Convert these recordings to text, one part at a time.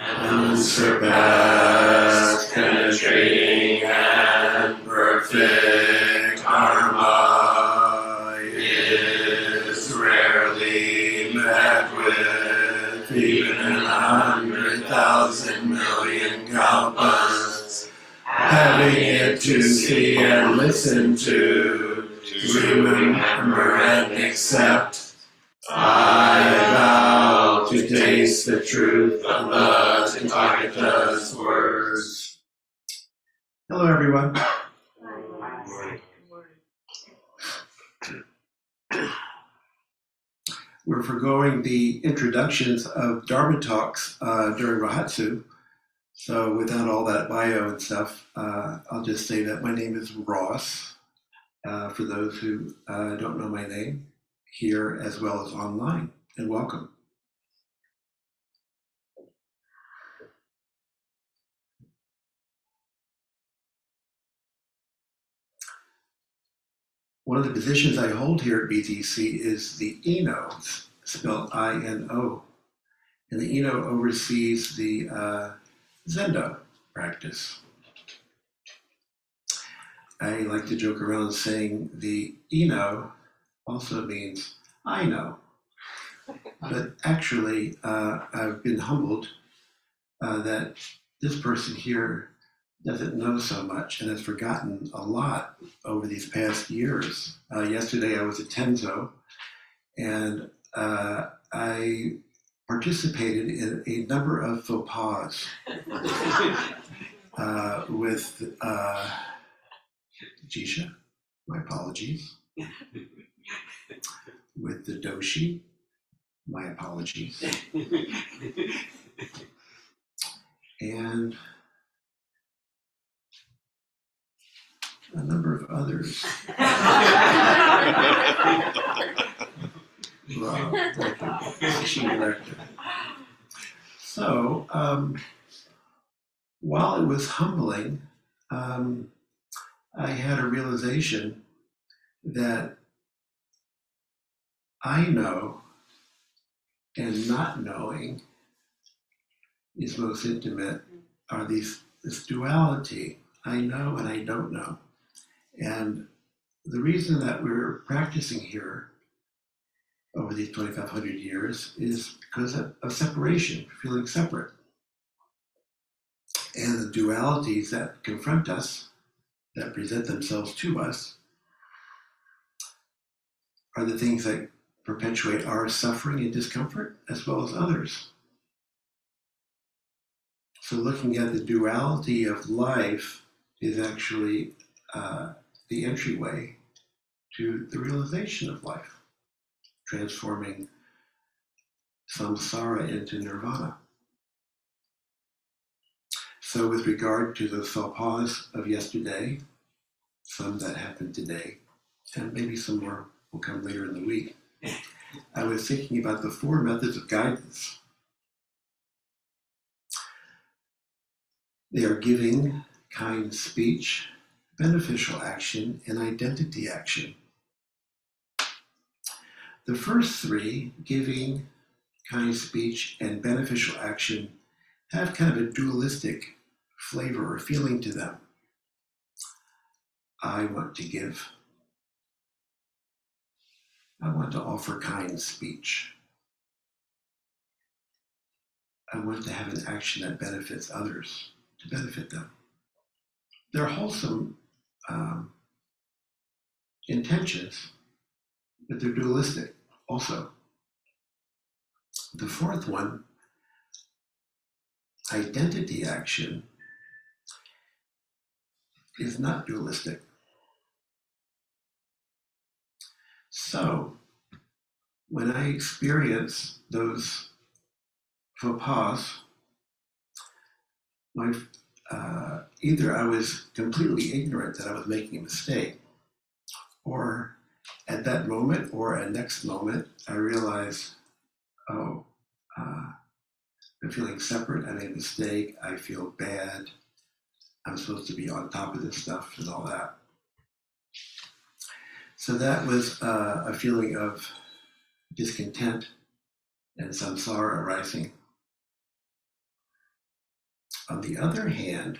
unsurpassed, penetrating, and perfect Dharma is rarely met with, even in a hundred thousand million kalpas. Having it to see and listen to, to remember and accept. I vow to taste the truth of the Words. Hello, everyone. We're foregoing the introductions of Dharma talks uh, during Rohatsu. So, without all that bio and stuff, uh, I'll just say that my name is Ross. Uh, for those who uh, don't know my name, here as well as online, and welcome. One of the positions I hold here at BZC is the Ino, spelled I N O. And the Ino oversees the uh, Zendo practice. I like to joke around saying the Ino also means I know. But actually, uh, I've been humbled uh, that this person here doesn't know so much and has forgotten a lot over these past years. Uh, yesterday, I was at Tenzo and uh, I participated in a number of faux pas uh, with uh, Jisha. My apologies. with the doshi, my apologies. and a number of others. Rob, thank you. director. So, um, while it was humbling, um, I had a realization that I know and not knowing is most intimate are these this duality. I know and I don't know. And the reason that we're practicing here over these 2,500 years is because of, of separation, feeling separate. And the dualities that confront us, that present themselves to us, are the things that perpetuate our suffering and discomfort as well as others. So, looking at the duality of life is actually uh, the entryway to the realization of life, transforming samsara into nirvana. So, with regard to the faux of yesterday, some that happened today, and maybe some more will come later in the week, I was thinking about the four methods of guidance. They are giving, kind speech, beneficial action, and identity action. The first three, giving, kind speech, and beneficial action, have kind of a dualistic flavor or feeling to them. I want to give. I want to offer kind speech. I want to have an action that benefits others, to benefit them. They're wholesome um, intentions, but they're dualistic also. The fourth one, identity action, is not dualistic. So, when I experience those faux pas, my uh, either I was completely ignorant that I was making a mistake, or at that moment or a next moment, I realized, oh, uh, I'm feeling separate. I made a mistake. I feel bad. I'm supposed to be on top of this stuff and all that. So that was uh, a feeling of discontent and samsara arising. On the other hand,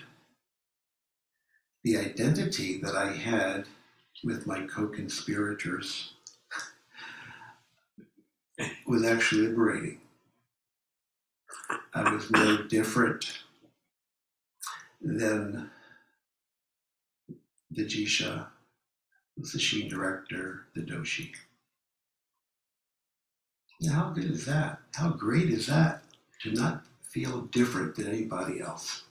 the identity that I had with my co conspirators was actually liberating. I was no different than the Jisha, the Sesshin director, the Doshi. Now, how good is that? How great is that to not feel different than anybody else?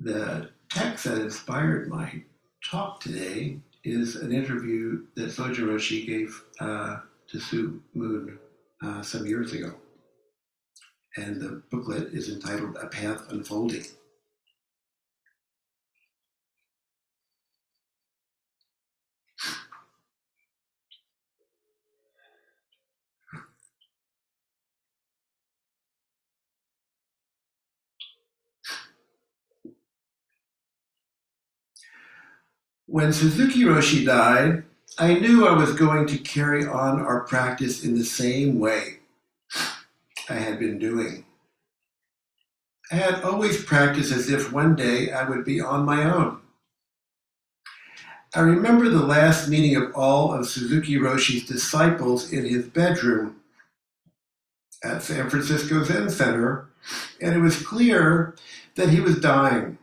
The text that inspired my talk today is an interview that Sojun Roshi gave uh, to Sue Moon uh, some years ago. And the booklet is entitled A Path Unfolding. When Suzuki Roshi died, I knew I was going to carry on our practice in the same way I had been doing. I had always practiced as if one day I would be on my own. I remember the last meeting of all of Suzuki Roshi's disciples in his bedroom at San Francisco Zen Center, and it was clear that he was dying.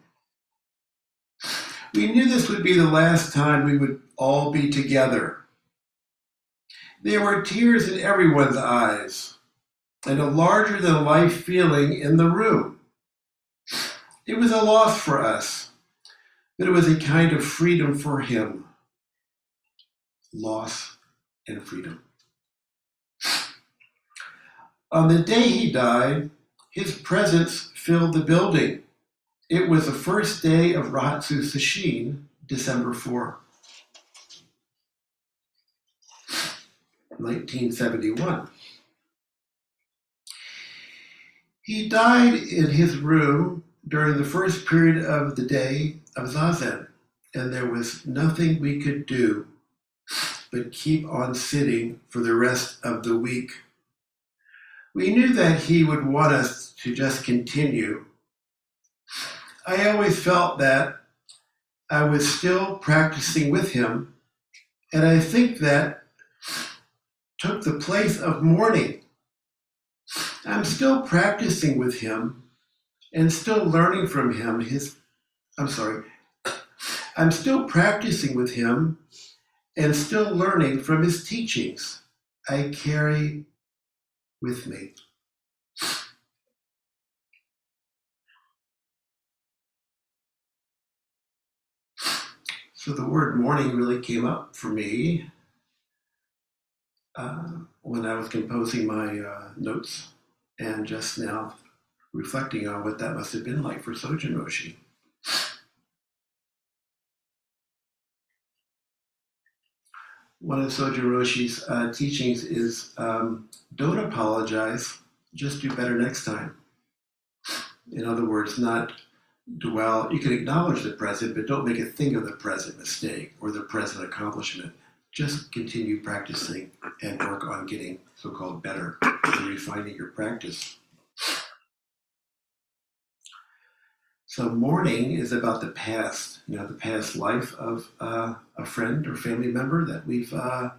We knew this would be the last time we would all be together. There were tears in everyone's eyes and a larger than life feeling in the room. It was a loss for us, but it was a kind of freedom for him. Loss and freedom. On the day he died, his presence filled the building. It was the first day of Rohatsu Sesshin, December 4, 1971. He died in his room during the first period of the day of Zazen, and there was nothing we could do but keep on sitting for the rest of the week. We knew that he would want us to just continue I always felt that I was still practicing with him, and I think that took the place of mourning. I'm still practicing with him and still learning from him his I'm sorry. I'm still practicing with him and still learning from his teachings I carry with me. So the word mourning really came up for me uh, when I was composing my uh, notes and just now reflecting on what that must have been like for Sojun Roshi. One of Sojun Roshi's uh, teachings is um, don't apologize, just do better next time. In other words, not dwell, you can acknowledge the present, but don't make a thing of the present mistake or the present accomplishment. Just continue practicing and work on getting so called better and refining your practice. So, mourning is about the past, you know, the past life of uh, a friend or family member that we've uh,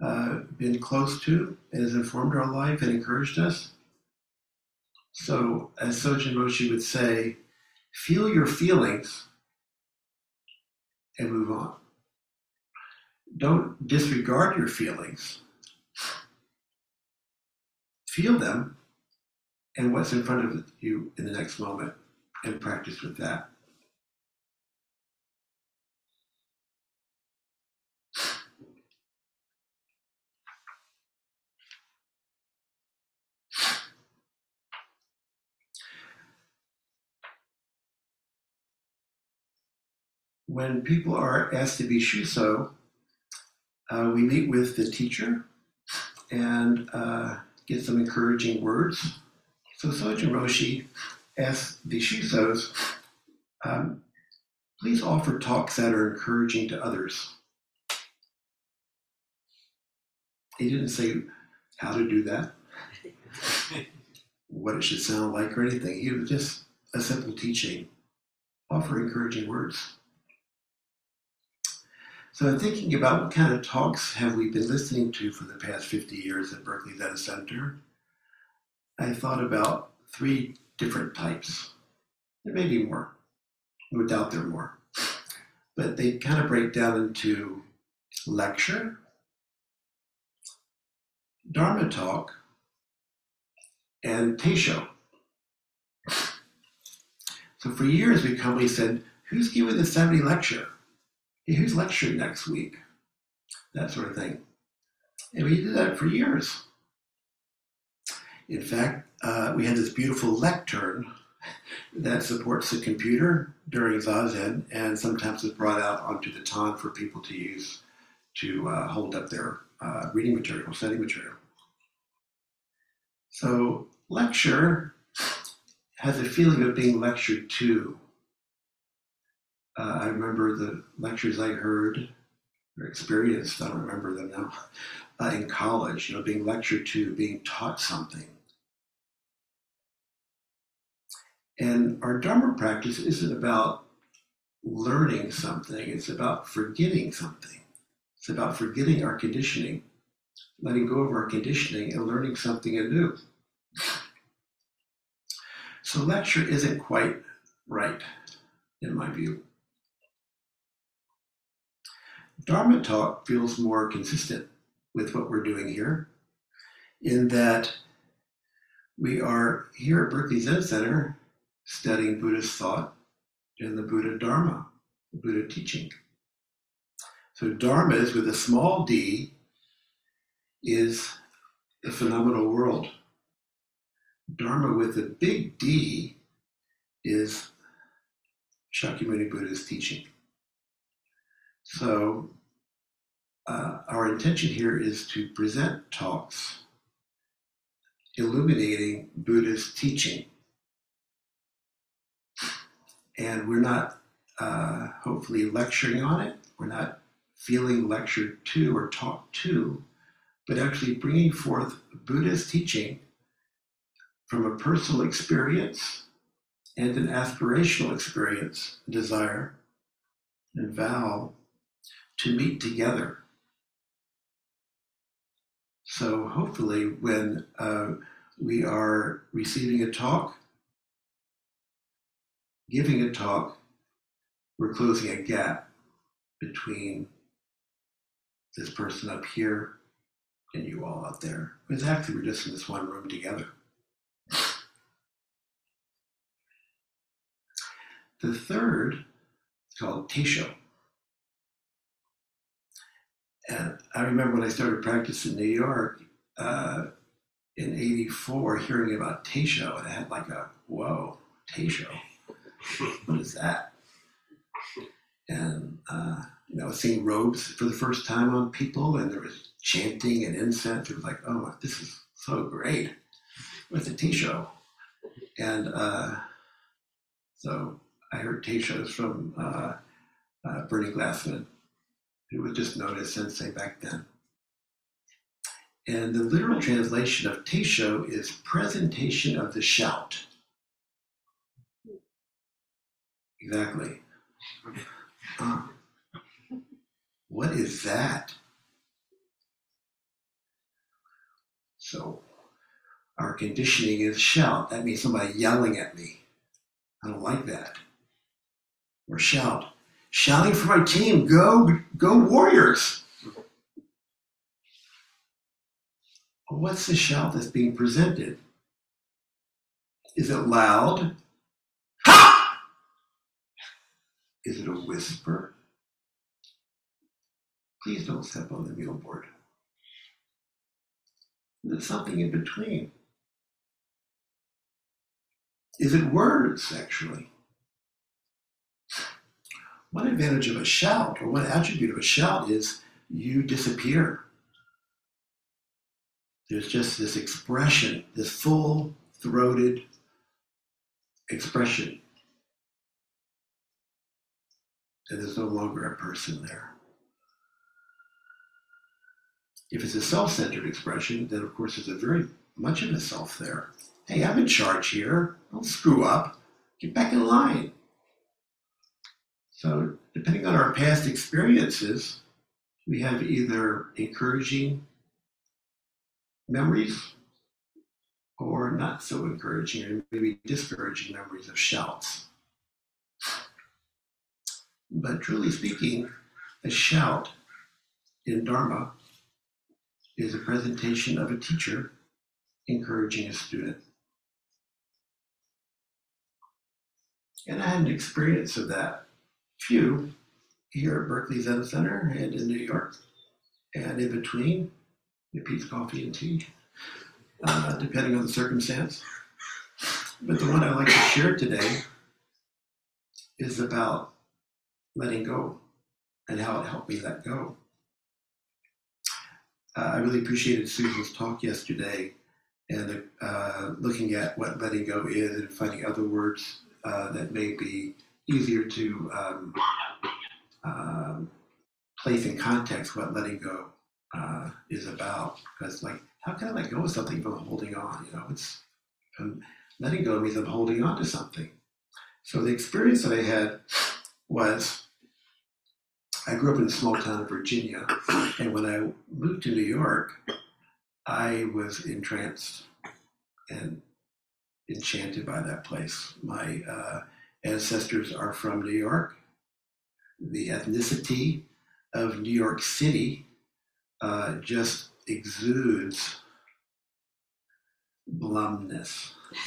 uh, been close to and has informed our life and encouraged us. So, as Sojun Roshi would say, Feel your feelings and move on. Don't disregard your feelings. Feel them and what's in front of you in the next moment and practice with that. When people are asked to be shuso, uh, we meet with the teacher and uh, get some encouraging words. So Sojun Roshi asked the Shusos, um, please offer talks that are encouraging to others. He didn't say how to do that, what it should sound like, or anything. He was just a simple teaching. Offer encouraging words. So thinking about what kind of talks have we been listening to for the past 50 years at Berkeley Zen Center. I thought about three different types. There may be more. No doubt there are more. But they kind of break down into lecture, Dharma talk, and Teisho. So for years we probably said, who's giving the 70 lecture? Hey, who's lecturing next week? That sort of thing. And we did that for years. In fact, uh, we had this beautiful lectern that supports the computer during Zazen and sometimes is brought out onto the ton for people to use to uh, hold up their uh, reading material, study material. So, lecture has a feeling of being lectured to. Uh, I remember the lectures I heard or experienced, I don't remember them now, uh, in college, you know, being lectured to, being taught something. And our Dharma practice isn't about learning something, it's about forgetting something. It's about forgetting our conditioning, letting go of our conditioning, and learning something anew. So, lecture isn't quite right, in my view. Dharma talk feels more consistent with what we're doing here, in that we are here at Berkeley Zen Center studying Buddhist thought and the Buddha Dharma, the Buddha teaching. So, Dharma is with a small d, is the phenomenal world. Dharma with a big D is Shakyamuni Buddha's teaching. So, uh, our intention here is to present talks illuminating Buddha's teaching and we're not uh, hopefully lecturing on it. We're not feeling lectured to or taught to, but actually bringing forth Buddha's teaching from a personal experience and an aspirational experience, desire, and vow to meet together. So hopefully, when uh, we are receiving a talk giving a talk, we're closing a gap between this person up here and you all out there. Because actually, we're just in this one room together. The third is called Teisho. And I remember when I started practice in New York uh, in 84, hearing about Teisho, and I had like a, whoa, Teisho what is that? And, uh, you know, seeing robes for the first time on people, and there was chanting and incense. It was like, oh, this is so great. With the Teisho. And uh, so I heard Teishos from uh, uh, Bernie Glassman, who was just known as Sensei back then. And the literal translation of Teisho is presentation of the shout. Exactly. Uh, what is that? So, our conditioning is shout. That means somebody yelling at me. I don't like that. Or shout. Shouting for my team. Go, go Warriors. What's the shout that's being presented? Is it loud? Ha! Is it a whisper? Please don't step on the meal board. Is it something in between? Is it words, actually? One advantage of a shout, or one attribute of a shout, is you disappear. there's just this expression, this full throated expression. And there's no longer a person there. If it's a self centered expression, then of course there's a very much of a self there. Hey, I'm in charge here. Don't screw up. Get back in line. So, depending on our past experiences, we have either encouraging memories or not so encouraging or maybe discouraging memories of shouts. But truly speaking, a shout in Dharma is a presentation of a teacher encouraging a student. And I had an experience of that few here at Berkeley Zen Center and in New York. And in between, repeats coffee and tea, uh, depending on the circumstance. But the one I'd like to share today is about letting go and how it helped me let go. Uh, I really appreciated Susan's talk yesterday and uh, looking at what letting go is and finding other words uh, that may be easier to um, um, place in context what letting go uh, is about. Because, like, how can I let go of something I'm holding on? You know, it's um, letting go means I'm holding on to something. So the experience that I had was I grew up in a small town in Virginia, and when I moved to New York, I was entranced and enchanted by that place. My uh, ancestors are from New York. The ethnicity of New York City uh, just exudes blumness.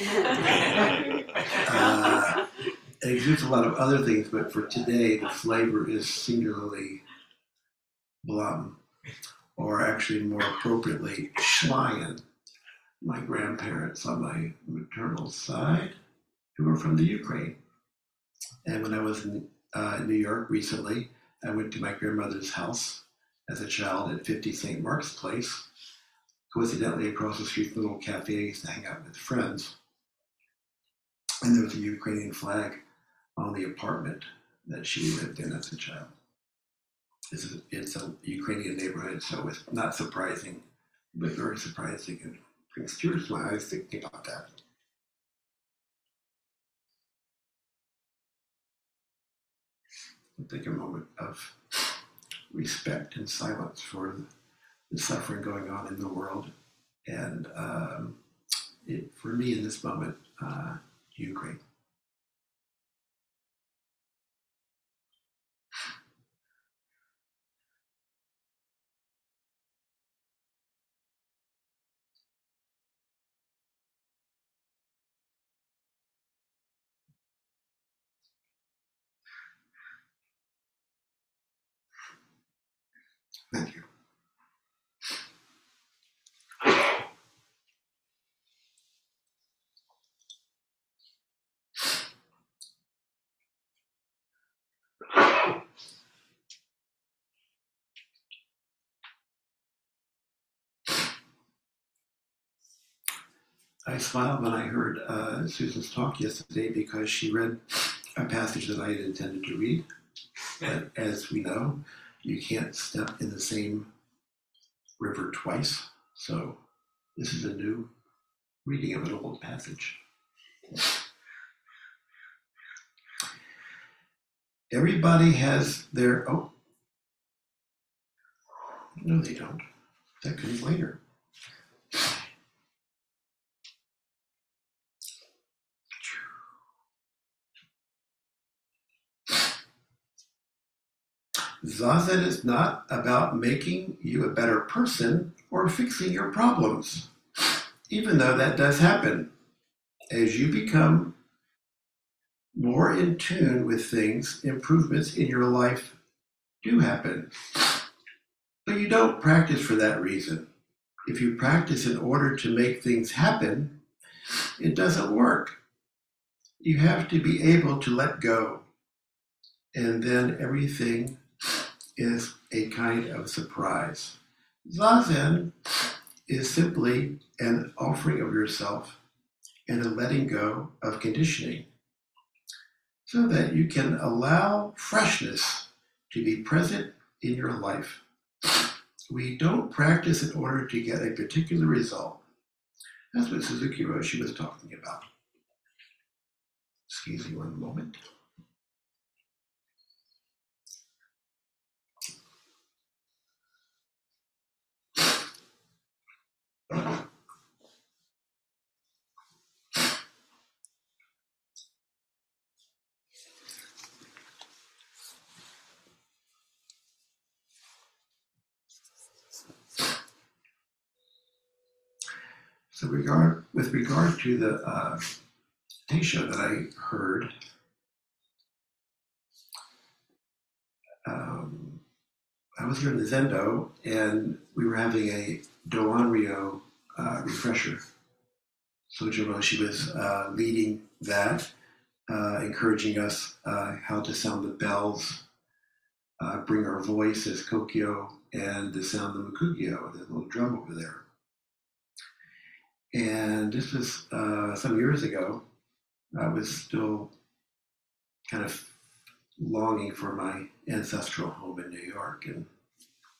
uh, it exudes a lot of other things, but for today, the flavor is singularly blum, or actually more appropriately, Schleien. My grandparents on my maternal side, who were from the Ukraine. And when I was in uh, New York recently, I went to my grandmother's house as a child at 50 St. Mark's Place. Coincidentally, across the street from a little cafe, I used to hang out with friends. And there was a Ukrainian flag on the apartment that she lived in as a child. It's a, it's a Ukrainian neighborhood, so it's not surprising, but very surprising and brings tears to my eyes thinking about that. Take a moment of respect and silence for the suffering going on in the world. And um, it, for me in this moment, uh, Ukraine. Thank you. I smiled when I heard uh, Susan's talk yesterday because she read a passage that I had intended to read. But as we know, you can't step in the same river twice. So this is a new reading of an old passage. Everybody has their oh no they don't. That comes later. Zazen is not about making you a better person or fixing your problems, even though that does happen. As you become more in tune with things, improvements in your life do happen. But you don't practice for that reason. If you practice in order to make things happen, it doesn't work. You have to be able to let go, and then everything is a kind of surprise. Zazen is simply an offering of yourself and a letting go of conditioning so that you can allow freshness to be present in your life. We don't practice in order to get a particular result. That's what Suzuki Roshi was talking about. Excuse me one moment. So, regard with regard to the uh, that I heard, um, I was here in the Zendo, and we were having a Doan Ryo uh, refresher. So Roshi was uh, leading that, uh, encouraging us uh, how to sound the bells, uh, bring our voice as Kokyo, and the sound the Mokugyo, the little drum over there. And this was uh, some years ago. I was still kind of longing for my ancestral home in New York and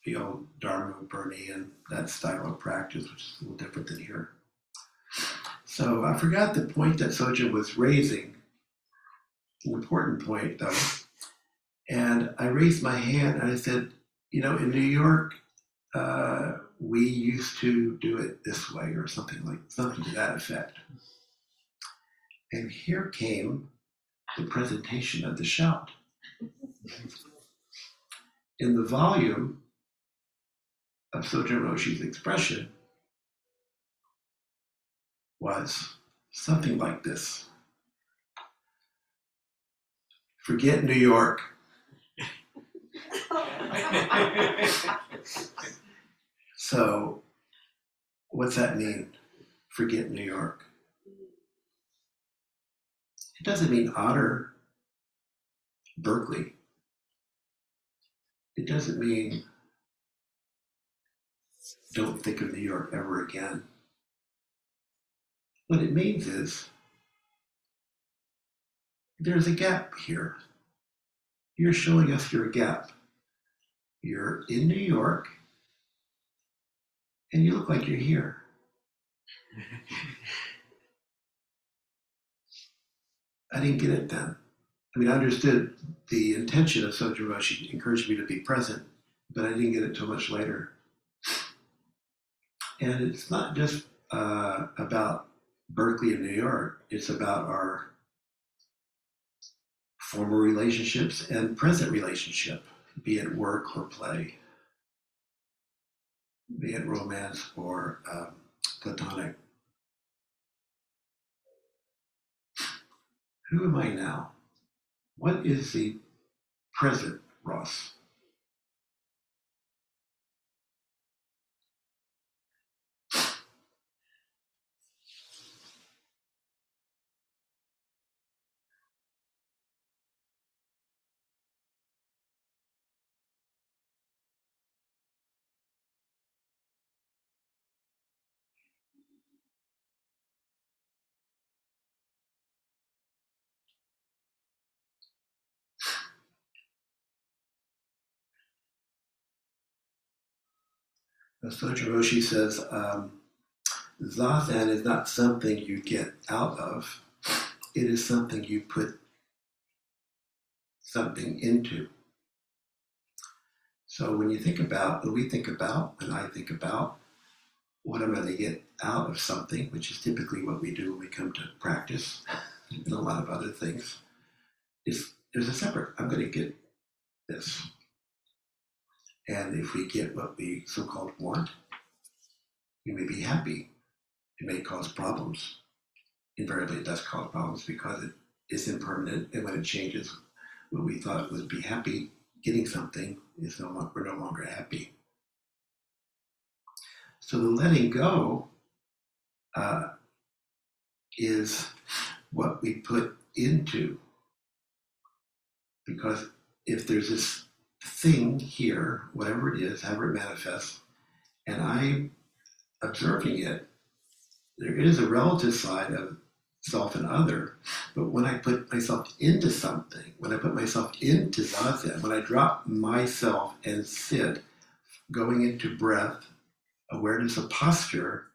the old Dharma Bernie and that style of practice, which is a little different than here. So I forgot the point that Soja was raising, an important point though. And I raised my hand and I said, you know, in New York, uh, we used to do it this way or something like something to that effect. And here came the presentation of the shout. In the volume of Sojun Roshi's expression was something like this. Forget New York. So, what's that mean? Forget New York. It doesn't mean honor Berkeley. It doesn't mean don't think of New York ever again. What it means is there's a gap here. You're showing us your gap. You're in New York and you look like you're here. I didn't get it then. I mean, I understood the intention of Sojun Roshi encouraged me to be present, but I didn't get it till much later. And it's not just uh, about Berkeley and New York, it's about our former relationships and present relationship, be it work or play be it romance or um, platonic. Who am I now? What is the present Ross? Sojun Roshi says, um, Zazen is not something you get out of, it is something you put something into. So when you think about, when we think about, when I think about, what I going to get out of something, which is typically what we do when we come to practice and a lot of other things, is there's a separate, I'm going to get this. And if we get what we so called want, we may be happy. It may cause problems. Invariably, it does cause problems because it is impermanent, and when it changes, what we thought would be happy getting something is no longer, we're no longer happy. So the letting go uh, is what we put into. Because if there's this thing here, whatever it is, however it manifests, and I observing it, there is a relative side of self and other. But when I put myself into something, when I put myself into zazen, when I drop myself and sit, going into breath, awareness of posture,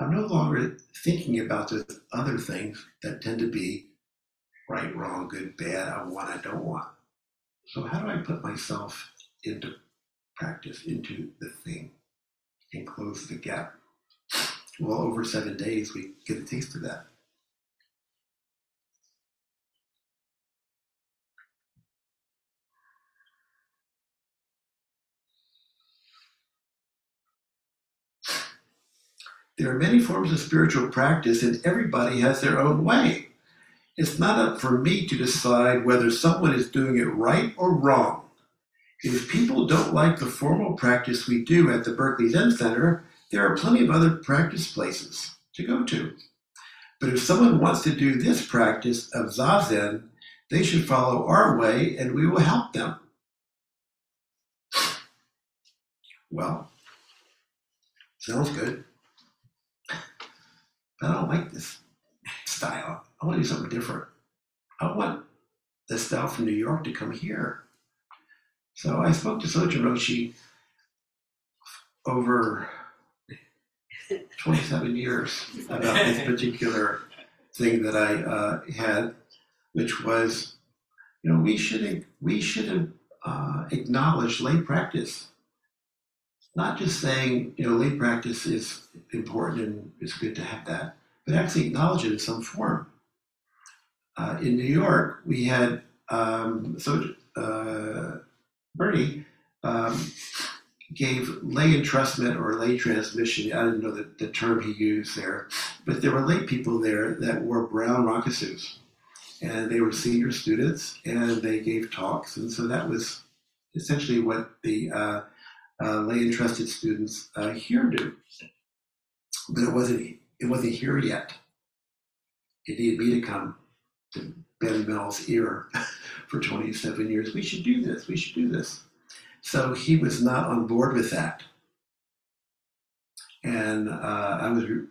I'm no longer thinking about those other things that tend to be right, wrong, good, bad, I want, I don't want. So, how do I put myself into practice, into the thing, and close the gap? Well, over seven days, we get a taste of that. There are many forms of spiritual practice, and everybody has their own way. It's not up for me to decide whether someone is doing it right or wrong. If people don't like the formal practice we do at the Berkeley Zen Center, there are plenty of other practice places to go to. But if someone wants to do this practice of Zazen, they should follow our way and we will help them. Well, sounds good. I don't like this style. I want to do something different. I want the style from New York to come here. So I spoke to Sojun Roshi over 27 years about this particular thing that I uh, had, which was, you know, we should we should uh, acknowledge lay practice, not just saying, you know, lay practice is important and it's good to have that, but actually acknowledge it in some form. Uh, in New York, we had um, so uh, Bernie um, gave lay entrustment or lay transmission. I didn't know the, the term he used there, but there were lay people there that wore brown rakusus, and they were senior students, and they gave talks, and so that was essentially what the uh, uh, lay entrusted students uh, here do. But it wasn't it wasn't here yet. It needed me to come bend Mel's ear for 27 years. We should do this. We should do this. So he was not on board with that. And uh, I was re-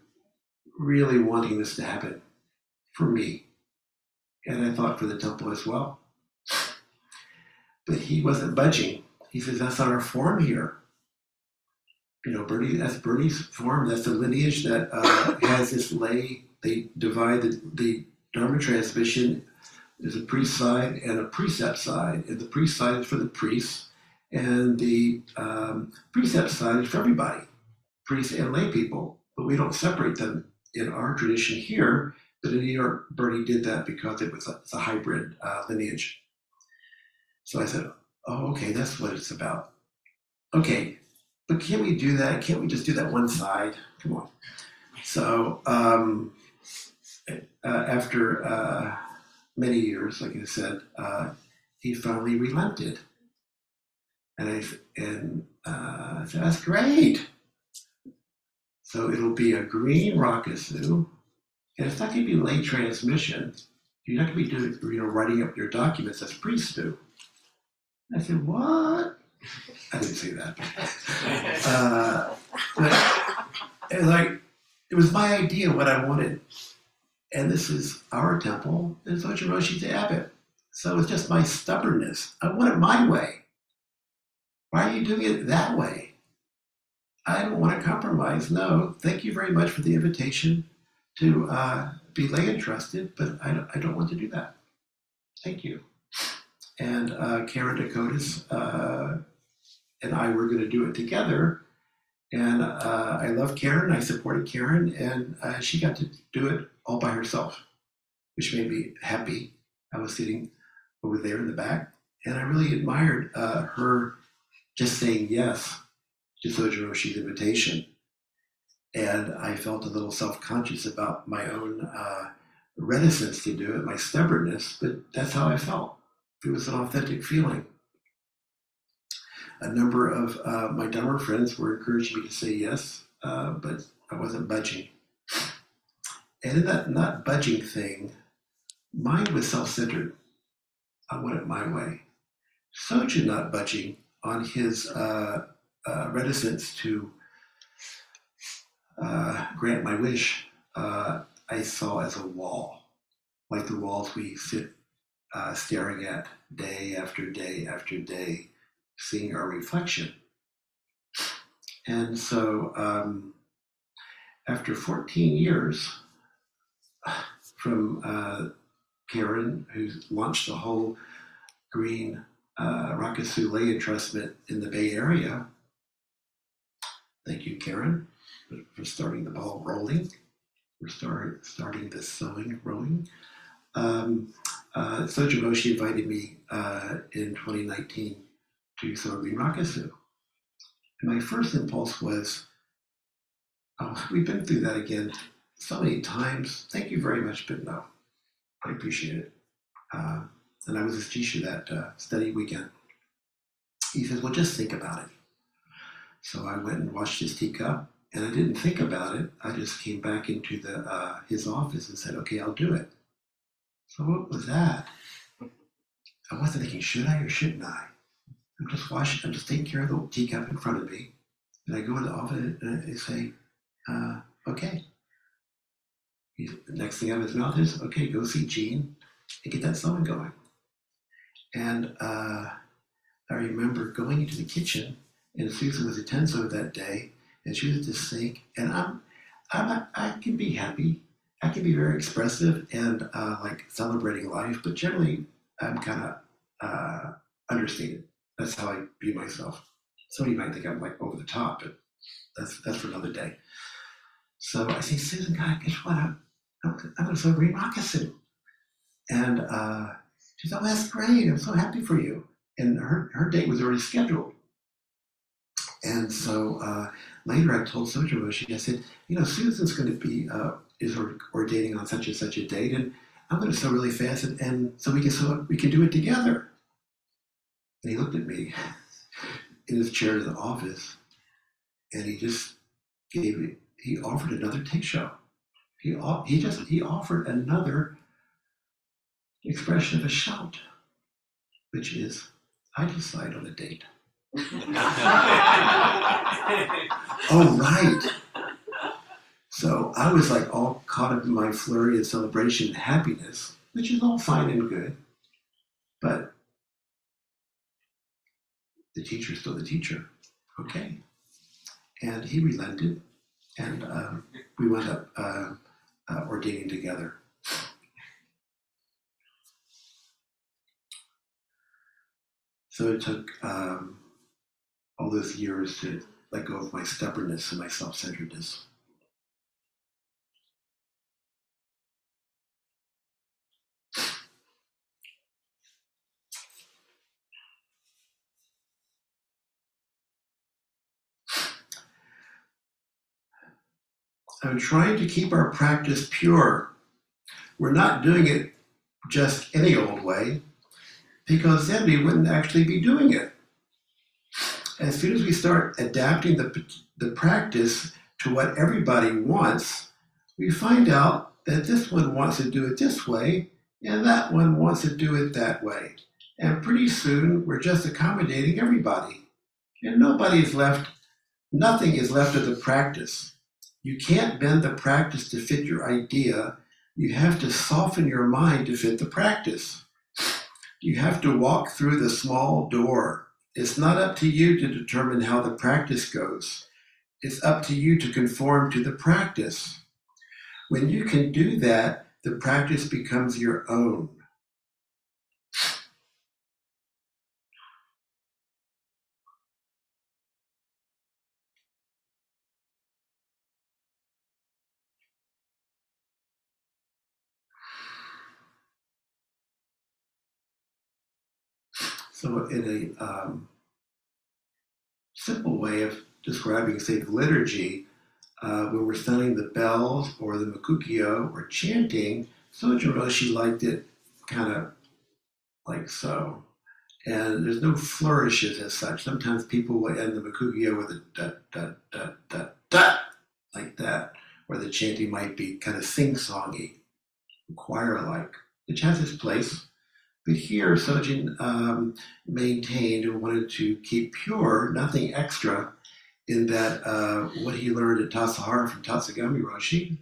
really wanting this to happen for me. And I thought for the temple as well. But he wasn't budging. He says, That's not our form here. You know, Bernie, that's Bernie's form. That's the lineage that uh, has this lay. They divide the, the Dharma transmission is a priest side and a precept side, and the priest side is for the priests, and the um, precept side is for everybody, priests and lay people. But we don't separate them in our tradition here. But in New York, Bernie did that because it was a, a hybrid uh, lineage. So I said, "Oh, okay, that's what it's about." Okay, but can't we do that? Can't we just do that one side? Come on. So um, after uh, many years, like I said, uh, he finally relented. And I and uh, I said, that's great. So it'll be a green rakusu, and it's not going to be late transmission. You're not going to be doing, you know, writing up your documents as priests do. I said, what? I didn't say that. Uh, but like, it was my idea what I wanted and this is our temple, and Sojun Roshi's the abbot. So it's just my stubbornness. I want it my way. Why are you doing it that way? I don't want to compromise. No, thank you very much for the invitation to uh, be lay entrusted, but I don't, I don't want to do that. Thank you. And uh, Karen Dakotas uh, and I were going to do it together. And uh, I love Karen. I supported Karen, and uh, she got to do it all by herself, which made me happy. I was sitting over there in the back, and I really admired uh, her just saying yes to Sojun Roshi's invitation. And I felt a little self conscious about my own uh, reticence to do it, my stubbornness, but that's how I felt. It was an authentic feeling. A number of uh, my Dharma friends were encouraging me to say yes, uh, but I wasn't budging. And in that not budging thing, mine was self centered. I want it my way. Sojun not budging on his uh, uh, reticence to uh, grant my wish, uh, I saw as a wall, like the walls we sit uh, staring at day after day after day, seeing our reflection. And so, um, after 14 years from uh, Karen, who launched the whole green uh, Rakusu lay entrustment in the Bay Area, thank you, Karen, for, starting the ball rolling. We're start, starting the sewing rolling. Um, uh, invited me uh, in 2019 to sew Green Rakusu. And my first impulse was, oh, we've been through that again so many times. Thank you very much, but no, I appreciate it. Uh, and I was his teacher that uh, study weekend. He says, well, just think about it. So I went and washed his teacup, and I didn't think about it. I just came back into the uh, his office and said, okay, I'll do it. So what was that? I wasn't thinking, should I or shouldn't I? I'm just washing, I'm just taking care of the teacup in front of me. And I go in the office and I say, uh, okay. He's, the next thing out of his mouth is, okay, go see Gene and get that sewing going. And uh, I remember going into the kitchen, and Susan was a tenzo that day, and she was at the sink, and I'm, I'm, I can be happy I can be very expressive and uh, like celebrating life, but generally I'm kind of uh, understated. That's how I view myself. Somebody might think I'm like over the top, but that's that's for another day. So I say, Susan, God, guess what? Going to celebrate Rakusu. And uh, she said, oh, that's great. I'm so happy for you. And her, her date was already scheduled. And so uh, later I told Sojun Roshi, I said, you know, Susan's going to be uh, is ordaining on such and such a date, and I'm going to sew really fast, and, and so we can sew, we can do it together. And he looked at me in his chair in the office, and he just gave. He offered another teisho. He he just he offered another expression of a shout, which is, I decide on a date. oh right. So I was like all caught up in my flurry of celebration and happiness, which is all fine and good. But the teacher's still the teacher. Okay. And he relented, and uh, we wound up uh, uh, ordaining together. So it took um, all those years to let go of my stubbornness and my self centeredness. I'm trying to keep our practice pure. We're not doing it just any old way, because then we wouldn't actually be doing it. As soon as we start adapting the, the practice to what everybody wants, we find out that this one wants to do it this way, and that one wants to do it that way. And pretty soon, we're just accommodating everybody. And nobody is left, nothing is left of the practice. You can't bend the practice to fit your idea. You have to soften your mind to fit the practice. You have to walk through the small door. It's not up to you to determine how the practice goes. It's up to you to conform to the practice. When you can do that, the practice becomes your own. So, in a um, simple way of describing, say, the liturgy, uh, when we're sounding the bells or the Mokugyo or chanting, Sojun Roshi liked it kind of like so. And there's no flourishes as such. Sometimes people will end the Mokugyo with a da da da da da like that, or the chanting might be kind of sing-songy, choir-like, which has its place. But here, Sojun um, maintained and wanted to keep pure, nothing extra, in that uh, what he learned at Tassajara from Tatsugami Roshi,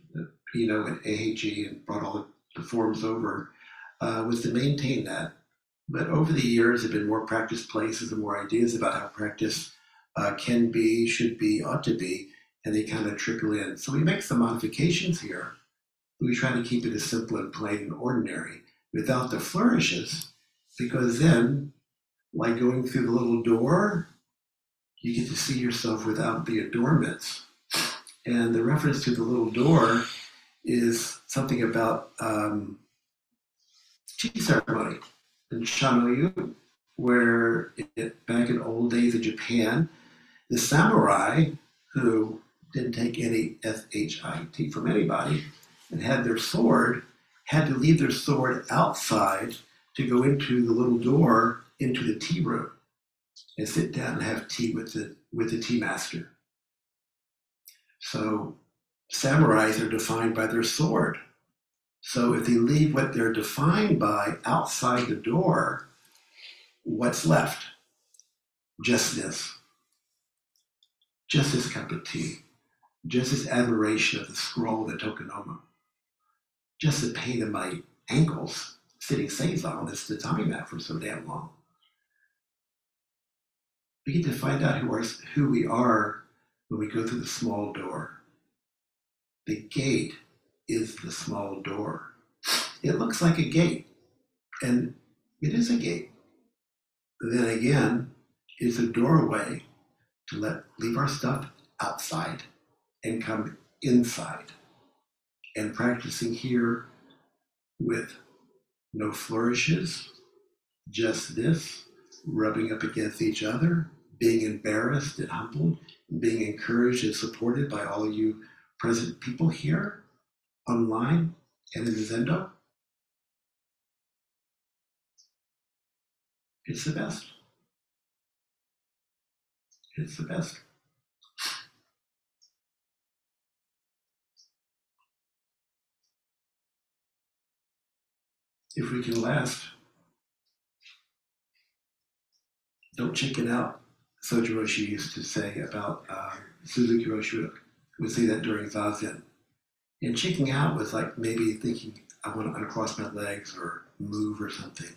you know, at Eiheiji and brought all the forms over, uh, was to maintain that. But over the years, there have been more practice places and more ideas about how practice uh, can be, should be, ought to be, and they kind of trickle in. So we make some modifications here. We try to keep it as simple and plain and ordinary without the flourishes, because then, like going through the little door, you get to see yourself without the adornments. And the reference to the little door is something about um, tea ceremony in Chanoyu, where it, back in old days of Japan, the samurai who didn't take any SHIT from anybody and had their sword had to leave their sword outside to go into the little door into the tea room and sit down and have tea with the with the tea master. So samurais are defined by their sword. So if they leave what they're defined by outside the door, what's left? Just this. Just this cup of tea. Just this admiration of the scroll, the tokonoma. Just the pain in my ankles sitting Seiza this tatami mat for so damn long. We get to find out who, are, who we are when we go through the small door. The gate is the small door. It looks like a gate, and it is a gate. then again, it's a doorway to let leave our stuff outside and come inside. And practicing here with no flourishes, just this, rubbing up against each other, being embarrassed and humbled, being encouraged and supported by all you present people here, online, and in Zendo. It's the best. It's the best. If we can last, don't chicken out. Sojun Roshi used to say about uh, Suzuki Roshi would say that during Zazen. And checking out was like maybe thinking, I want to uncross my legs or move or something.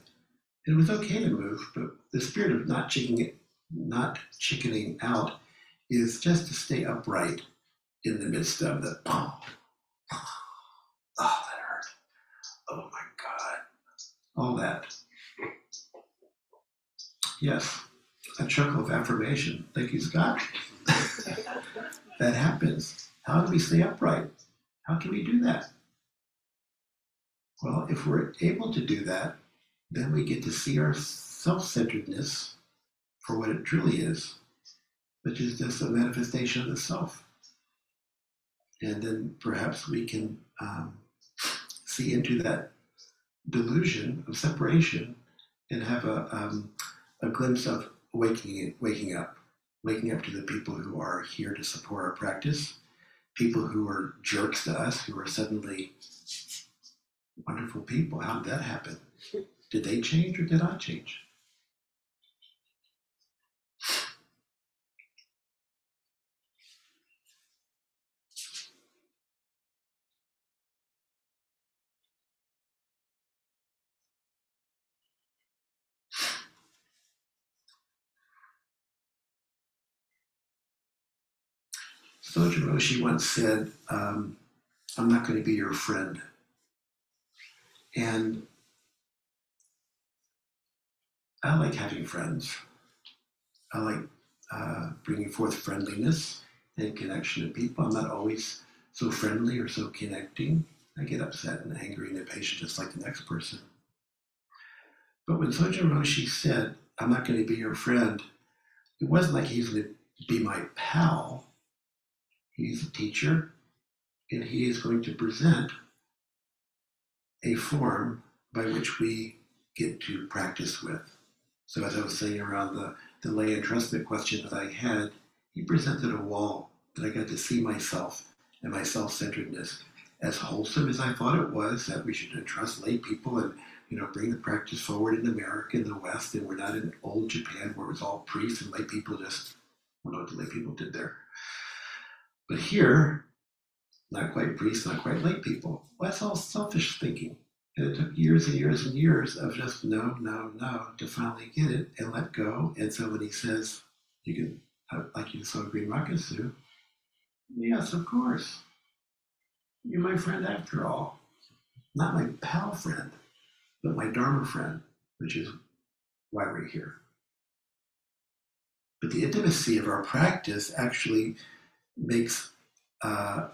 It was okay to move, but the spirit of not chickening, not chickening out is just to stay upright in the midst of the oh, oh that hurt. Oh my. All that. Yes, a chuckle of affirmation. Thank you, Scott. that happens. How do we stay upright? How can we do that? Well, if we're able to do that, then we get to see our self centeredness for what it truly is, which is just a manifestation of the self. And then perhaps we can um, see into that delusion of separation and have a, um, a glimpse of waking, waking up, waking up to the people who are here to support our practice people who are jerks to us who are suddenly wonderful people. How did that happen? Did they change or did I change? Sojun Roshi once said, um, I'm not going to be your friend. And I like having friends. I like uh, bringing forth friendliness and connection to people. I'm not always so friendly or so connecting. I get upset and angry and impatient just like the next person. But when Sojun Roshi said, I'm not going to be your friend, it wasn't like he's going to be my pal. He's a teacher, and he is going to present a form by which we get to practice with. So, as I was saying around the, the lay entrustment question that I had, he presented a wall that I got to see myself and my self centeredness. As wholesome as I thought it was, that we should entrust lay people and you know bring the practice forward in America in the West, and we're not in old Japan where it was all priests and lay people just don't know what the lay people did there. But here, not quite priests, not quite lay people. Well, that's all selfish thinking. And it took years and years and years of just no, no, no to finally get it and let go. And so when he says, you can, uh, like you saw Green Rakusu, yes, of course. You're my friend after all. Not my pal friend, but my Dharma friend, which is why we're here. But the intimacy of our practice actually makes uh,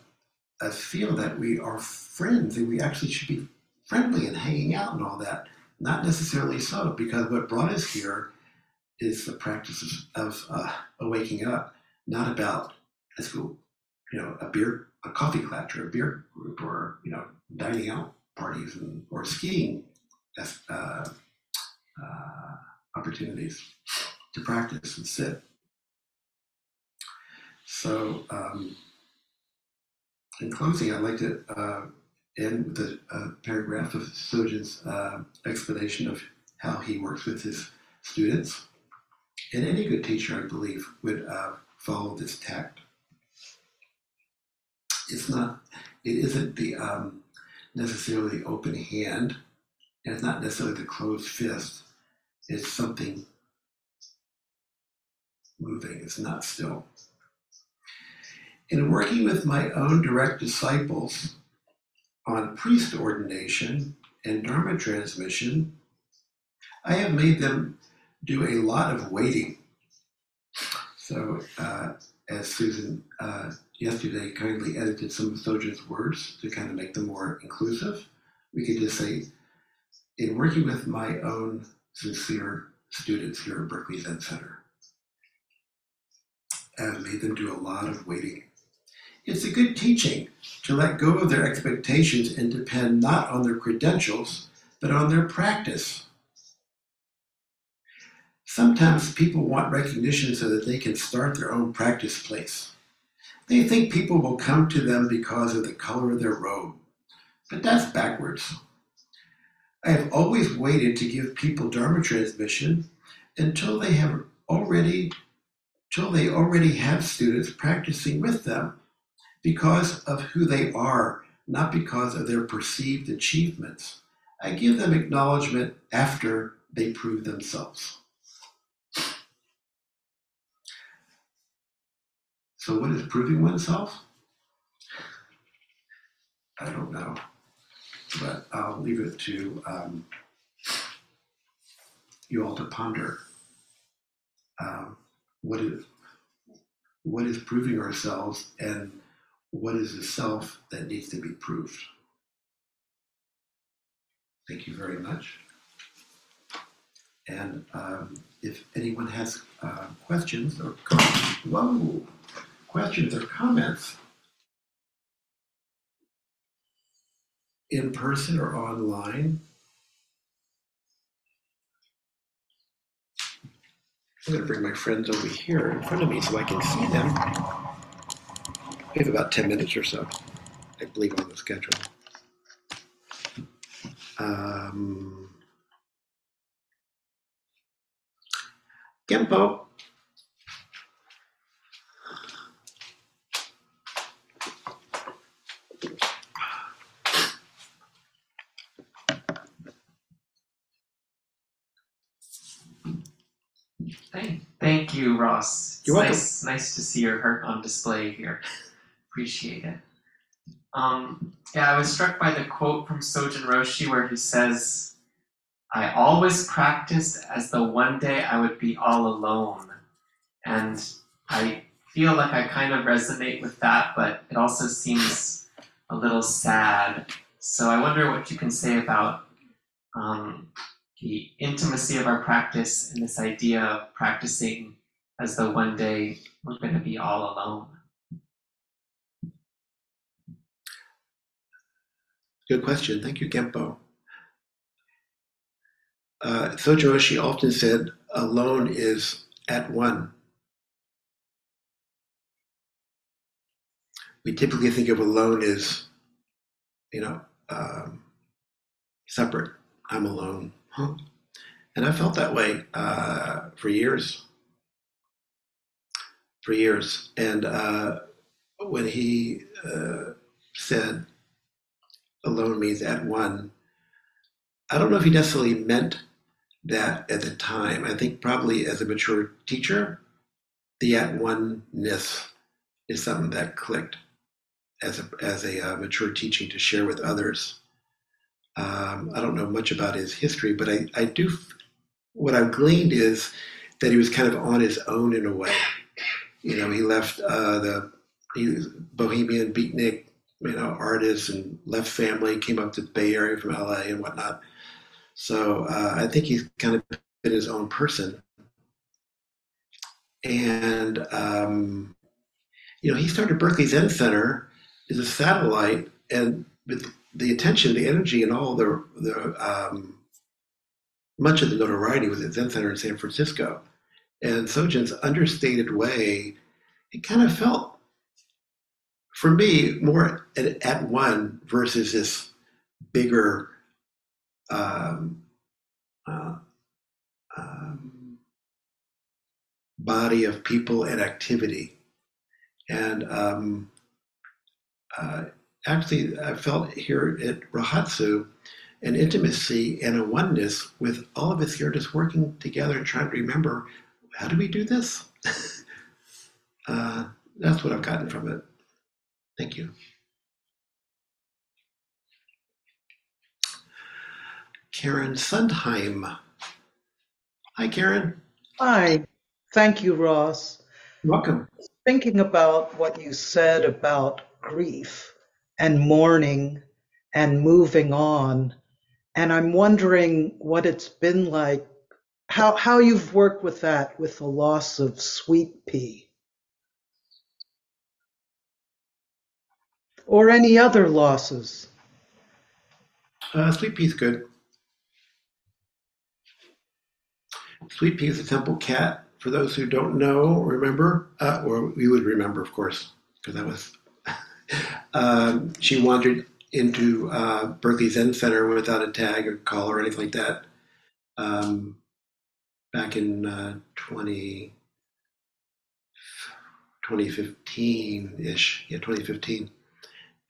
us feel that we are friends and we actually should be friendly and hanging out and all that. Not necessarily so, because what brought us here is the practice of, uh, waking up, not about let's you know, a beer, a coffee clutch or a beer group or you know, dining out parties and or skiing uh, uh, opportunities to practice and sit. So, um, in closing, I'd like to uh, end with a, a, paragraph of Sojun's uh, explanation of how he works with his students. And any good teacher, I believe, would uh, follow this tact. It's not, it isn't the um, necessarily open hand, and it's not necessarily the closed fist. It's something moving, it's not still. In working with my own direct disciples on priest ordination and Dharma transmission, I have made them do a lot of waiting. So, uh, as Susan uh, yesterday kindly edited some of Sojun's words to kind of make them more inclusive, we could just say, in working with my own sincere students here at Berkeley Zen Center, I've made them do a lot of waiting. It's a good teaching to let go of their expectations and depend not on their credentials, but on their practice. Sometimes people want recognition so that they can start their own practice place. They think people will come to them because of the color of their robe, but that's backwards. I have always waited to give people Dharma transmission until they have already until they already have students practicing with them because of who they are, not because of their perceived achievements. I give them acknowledgement after they prove themselves. So, what is proving oneself? I don't know, but I'll leave it to um, you all to ponder. Um, what is what is proving ourselves and what is the self that needs to be proved. Thank you very much. And um, if anyone has uh, questions or comments, whoa, questions or comments in person or online, I'm going to bring my friends over here in front of me so I can see them. We have about 10 minutes or so, I believe, on the schedule. Um. Thank, thank you, Ross. You're welcome. nice, nice to see your heart on display here. Appreciate it. Um, yeah, I was struck by the quote from Sojun Roshi where he says, I always practiced as though one day I would be all alone. And I feel like I kind of resonate with that, but it also seems a little sad. So I wonder what you can say about um, the intimacy of our practice and this idea of practicing as though one day we're going to be all alone. Good question. Thank you, Genpo. Uh, Roshi often said, alone is at one. We typically think of alone as, you know, um, separate. I'm alone. Huh? And I felt that way uh, for years. for years. And uh, when he uh, said, alone means at one, I don't know if he necessarily meant that at the time. I think probably as a mature teacher, the at oneness is something that clicked as a, as a uh, mature teaching to share with others. Um, I don't know much about his history, but I, I do. What I've gleaned is that he was kind of on his own in a way. You know, he left uh, the he was bohemian beatnik, you know, artist, and left family, came up to the Bay Area from LA and whatnot. So uh, I think he's kind of been his own person. And um, you know, he started Berkeley Zen Center as a satellite, and with the attention, the energy, and all the the um, much of the notoriety was at Zen Center in San Francisco. And Sojun's understated way, it kind of felt, for me, more at, at one versus this bigger um, uh, um, body of people and activity. And um, uh, actually, I felt here at Rohatsu an intimacy and a oneness with all of us here just working together and trying to remember how do we do this? uh, that's what I've gotten from it. Thank you. Karen Sundheim. Hi, Karen. Hi. Thank you, Ross. Welcome. Thinking about what you said about grief and mourning and moving on, and I'm wondering what it's been like, how, how you've worked with that, with the loss of Sweet Pea. Or any other losses. Uh, Sweet Pea's good. Sweet Pea is a temple cat. For those who don't know, remember, uh, or you would remember, of course, because that was. um, she wandered into uh, Berkeley Zen Center without a tag or collar or anything like that um, back in uh, 20, 2015 ish. Yeah, 2015.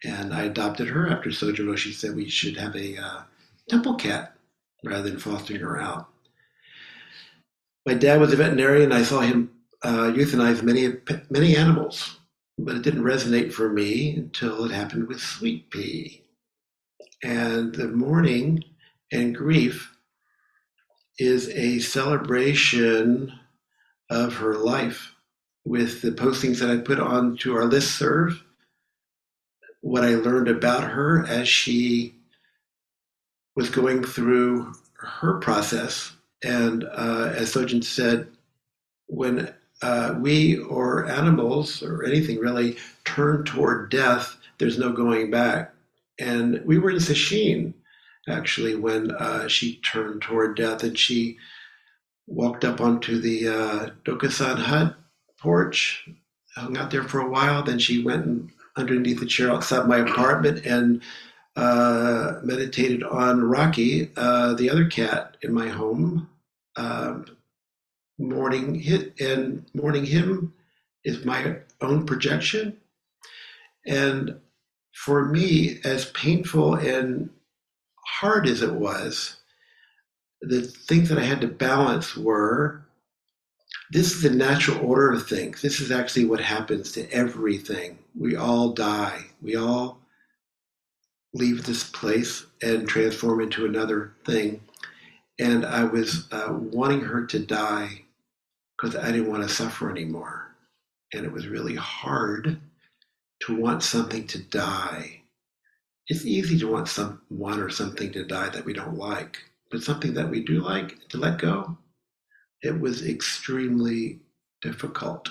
And I adopted her after Sojun Roshi said we should have a uh, temple cat rather than fostering her out. My dad was a veterinarian. I saw him uh, euthanize many many animals, but it didn't resonate for me until it happened with Sweet Pea. And the mourning and grief is a celebration of her life with the postings that I put on to our list serve, what I learned about her as she was going through her process and uh, as Sojun said, when uh, we or animals or anything really turn toward death, there's no going back. And we were in Sesshin actually when uh, she turned toward death and she walked up onto the uh, Dokusan hut porch, hung out there for a while. Then she went and underneath the chair outside my apartment and uh, meditated on Rocky, uh, the other cat in my home, um, mourning hit and mourning him is my own projection. And for me, as painful and hard as it was, the things that I had to balance were this is the natural order of things. This is actually what happens to everything. We all die. We all leave this place and transform into another thing and I was uh, wanting her to die because I didn't want to suffer anymore. And it was really hard to want something to die. It's easy to want someone or something to die that we don't like, but something that we do like to let go, it was extremely difficult.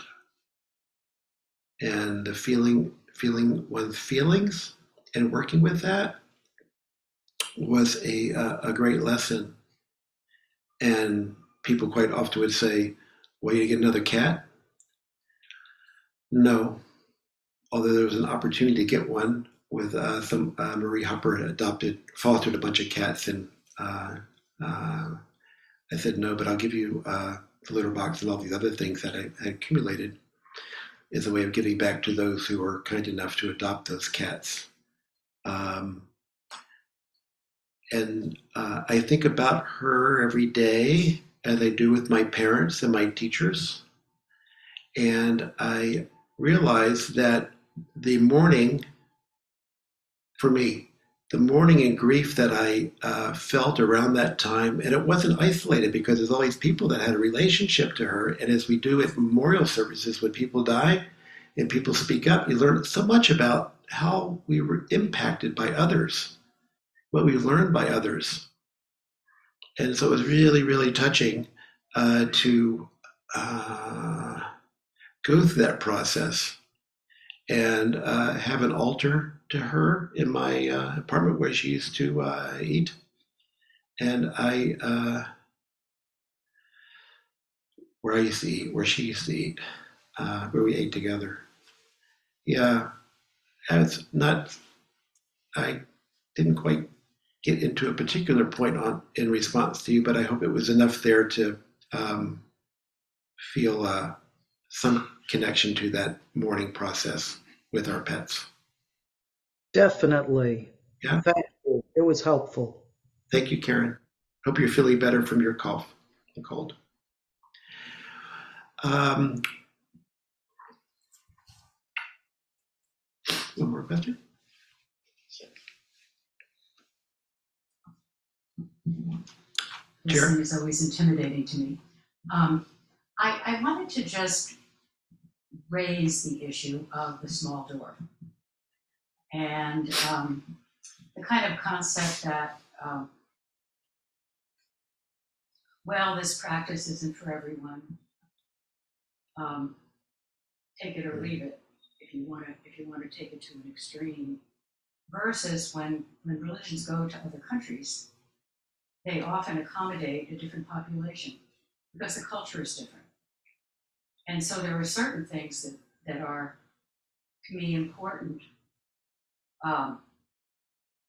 And the feeling, feeling one's feelings and working with that was a, a great lesson and people quite often would say, Well, you get another cat? No. Although there was an opportunity to get one with uh, some uh, Marie Hopper adopted, fostered a bunch of cats, and uh, uh I said no, but I'll give you uh, the litter box and all these other things that I, accumulated. as a way of giving back to those who were kind enough to adopt those cats. Um, and uh, I think about her every day, as I do with my parents and my teachers. And I realize that the mourning, for me, the mourning and grief that I uh, felt around that time, and it wasn't isolated because there's all these people that had a relationship to her. And as we do at memorial services, when people die and people speak up, you learn so much about how we were impacted by others, what we learned by others. And so it was really, really touching uh, to uh, go through that process and uh, have an altar to her in my uh, apartment where she used to uh, eat. And I, uh, where I used to eat, where she used to eat, uh, where we ate together. Yeah, it's not, I didn't quite get into a particular point on in response to you, but I hope it was enough there to um, feel uh, some connection to that mourning process with our pets. Definitely. Yeah. Thank you. It was helpful. Thank you, Karen. Hope you're feeling better from your cough and cold. Um, one more question? Chair? Listening is always intimidating to me. Um, I, I wanted to just raise the issue of the small door. And, um, the kind of concept that, um, well, this practice isn't for everyone. Um, take it or leave it, if you wanna, if you wanna take it to an extreme. Versus when, when religions go to other countries, they often accommodate a different population because the culture is different. And so there are certain things that, that are, to me, important um,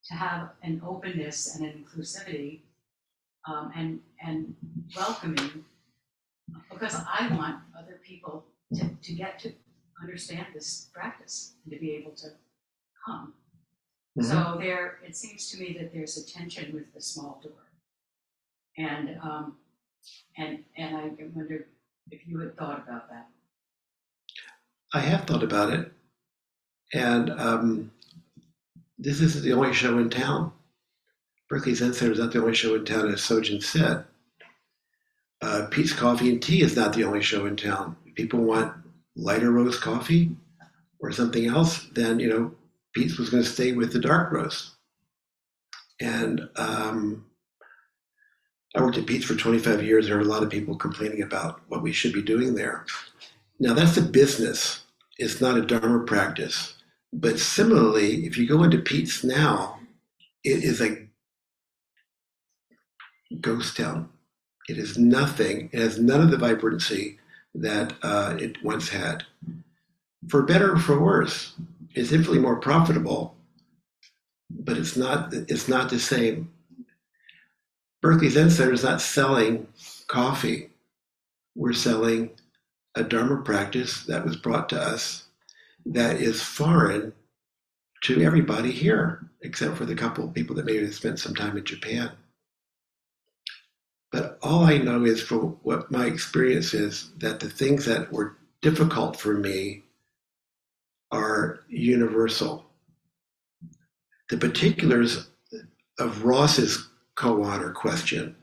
to have an openness and an inclusivity um, and, and welcoming because I want other people to, to get to understand this practice and to be able to come. So there, it seems to me that there's a tension with the small door. And, um, and, and I wonder if you had thought about that. I have thought about it, and um, this isn't the only show in town. Berkeley Zen Center is not the only show in town, as Sojun said. Uh, Peet's Coffee and Tea is not the only show in town. If people want lighter roast coffee or something else, then you know Peet's was going to stay with the dark roast. And um, I worked at Peet's for 25 years. There are a lot of people complaining about what we should be doing there. Now that's a business. It's not a Dharma practice. But similarly, if you go into Peet's now, it is a ghost town. It is nothing. It has none of the vibrancy that uh, it once had. For better or for worse, it's infinitely more profitable, but it's not. It's not the same. Berkeley Zen Center is not selling coffee. We're selling a Dharma practice that was brought to us that is foreign to everybody here, except for the couple of people that maybe have spent some time in Japan. But all I know is from what my experience is that the things that were difficult for me are universal. The particulars of Ross's koan or question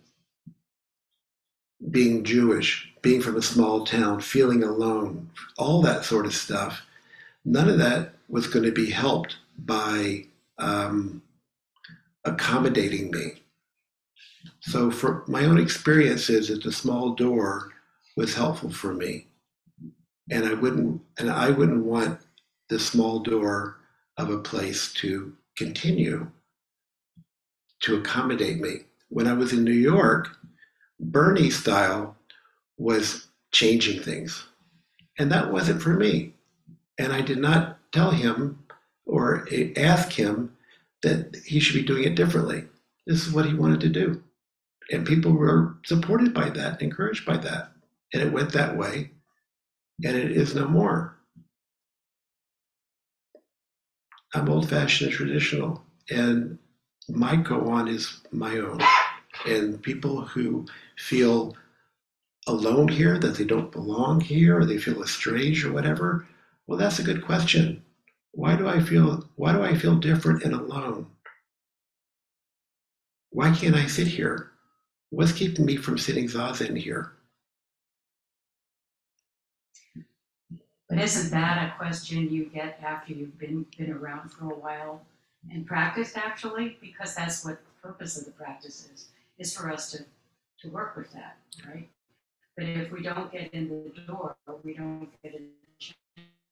being Jewish, being from a small town, feeling alone, all that sort of stuff, none of that was going to be helped by um, accommodating me. So, for my own experiences, that the small door was helpful for me, and I wouldn't, and I wouldn't want the small door of a place to continue to accommodate me. When I was in New York, Bernie style was changing things. And that wasn't for me. And I did not tell him or ask him that he should be doing it differently. This is what he wanted to do. And people were supported by that, encouraged by that. And it went that way. And it is no more. I'm old fashioned and traditional, and my koan is my own. And people who feel alone here, that they don't belong here, or they feel estranged or whatever, well, that's a good question. Why do I feel why do I feel different and alone? Why can't I sit here? What's keeping me from sitting zazen here? But isn't that a question you get after you've been, been around for a while and practiced actually? Because that's what the purpose of the practice is, is for us to, to work with that, right? But if we don't get in the door, we don't get a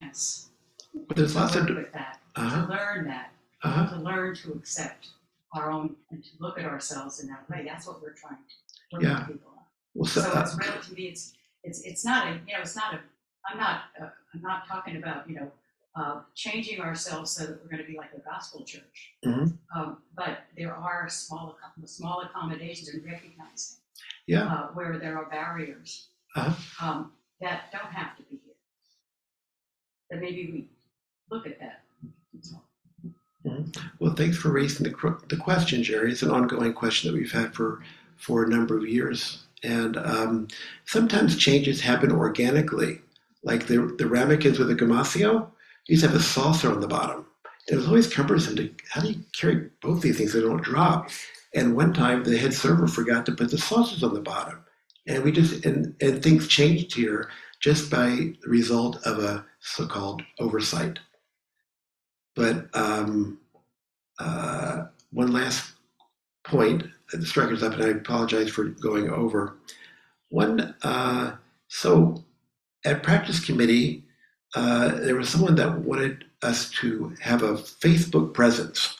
But there's to lots of work with that, to uh-huh, learn that, uh-huh. to learn to accept our own, and to look at ourselves in that way. That's what we're trying to work Yeah. with people on. Well, so, So uh, it's really, to me, it's, it's, it's not a, you know, it's not a, I'm not, uh, I'm not talking about, you know, uh, changing ourselves so that we're gonna be like a gospel church. Mhm. Um, but there are small, small accommodations and recognizing, yeah, uh, where there are barriers, Uh-huh. um, that don't have to be That maybe we look at that. well, thanks for raising the the question, Jerry. It's an ongoing question that we've had for for a number of years, and um, sometimes changes happen organically. Like the the ramekins with the gomasio, these have a saucer on the bottom. It was always cumbersome to how do you carry both these things so they don't drop. And one time the head server forgot to put the saucers on the bottom, and we just and and things changed here just by the result of a so-called oversight. But um, uh, one last point, that the striker's up, and I apologize for going over. One, uh, so at practice committee, uh, there was someone that wanted us to have a Facebook presence,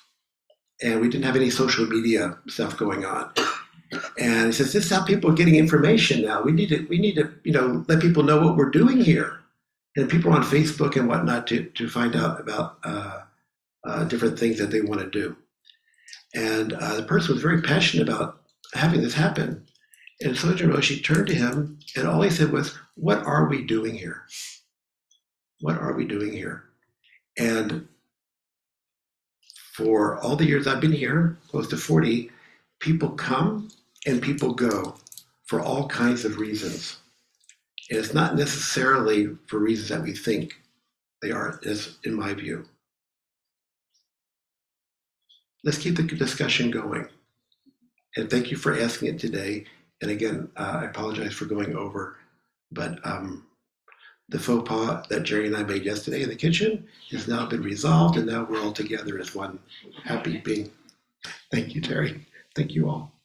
and we didn't have any social media stuff going on. And he says, "This is how people are getting information now. We need to, we need to, you know, let people know what we're doing here." And people on Facebook and whatnot to to find out about uh, uh, different things that they want to do. And uh, the person was very passionate about having this happen. And Sojun Roshi turned to him, and all he said was, "What are we doing here? What are we doing here?" And for all the years I've been here, close to 40, people come and people go for all kinds of reasons. And it's not necessarily for reasons that we think they are, is in my view. Let's keep the discussion going. And thank you for asking it today. And again, uh, I apologize for going over, but um, the faux pas that Jerry and I made yesterday in the kitchen has now been resolved, and now we're all together as one happy being. Thank you, Terry. Thank you all.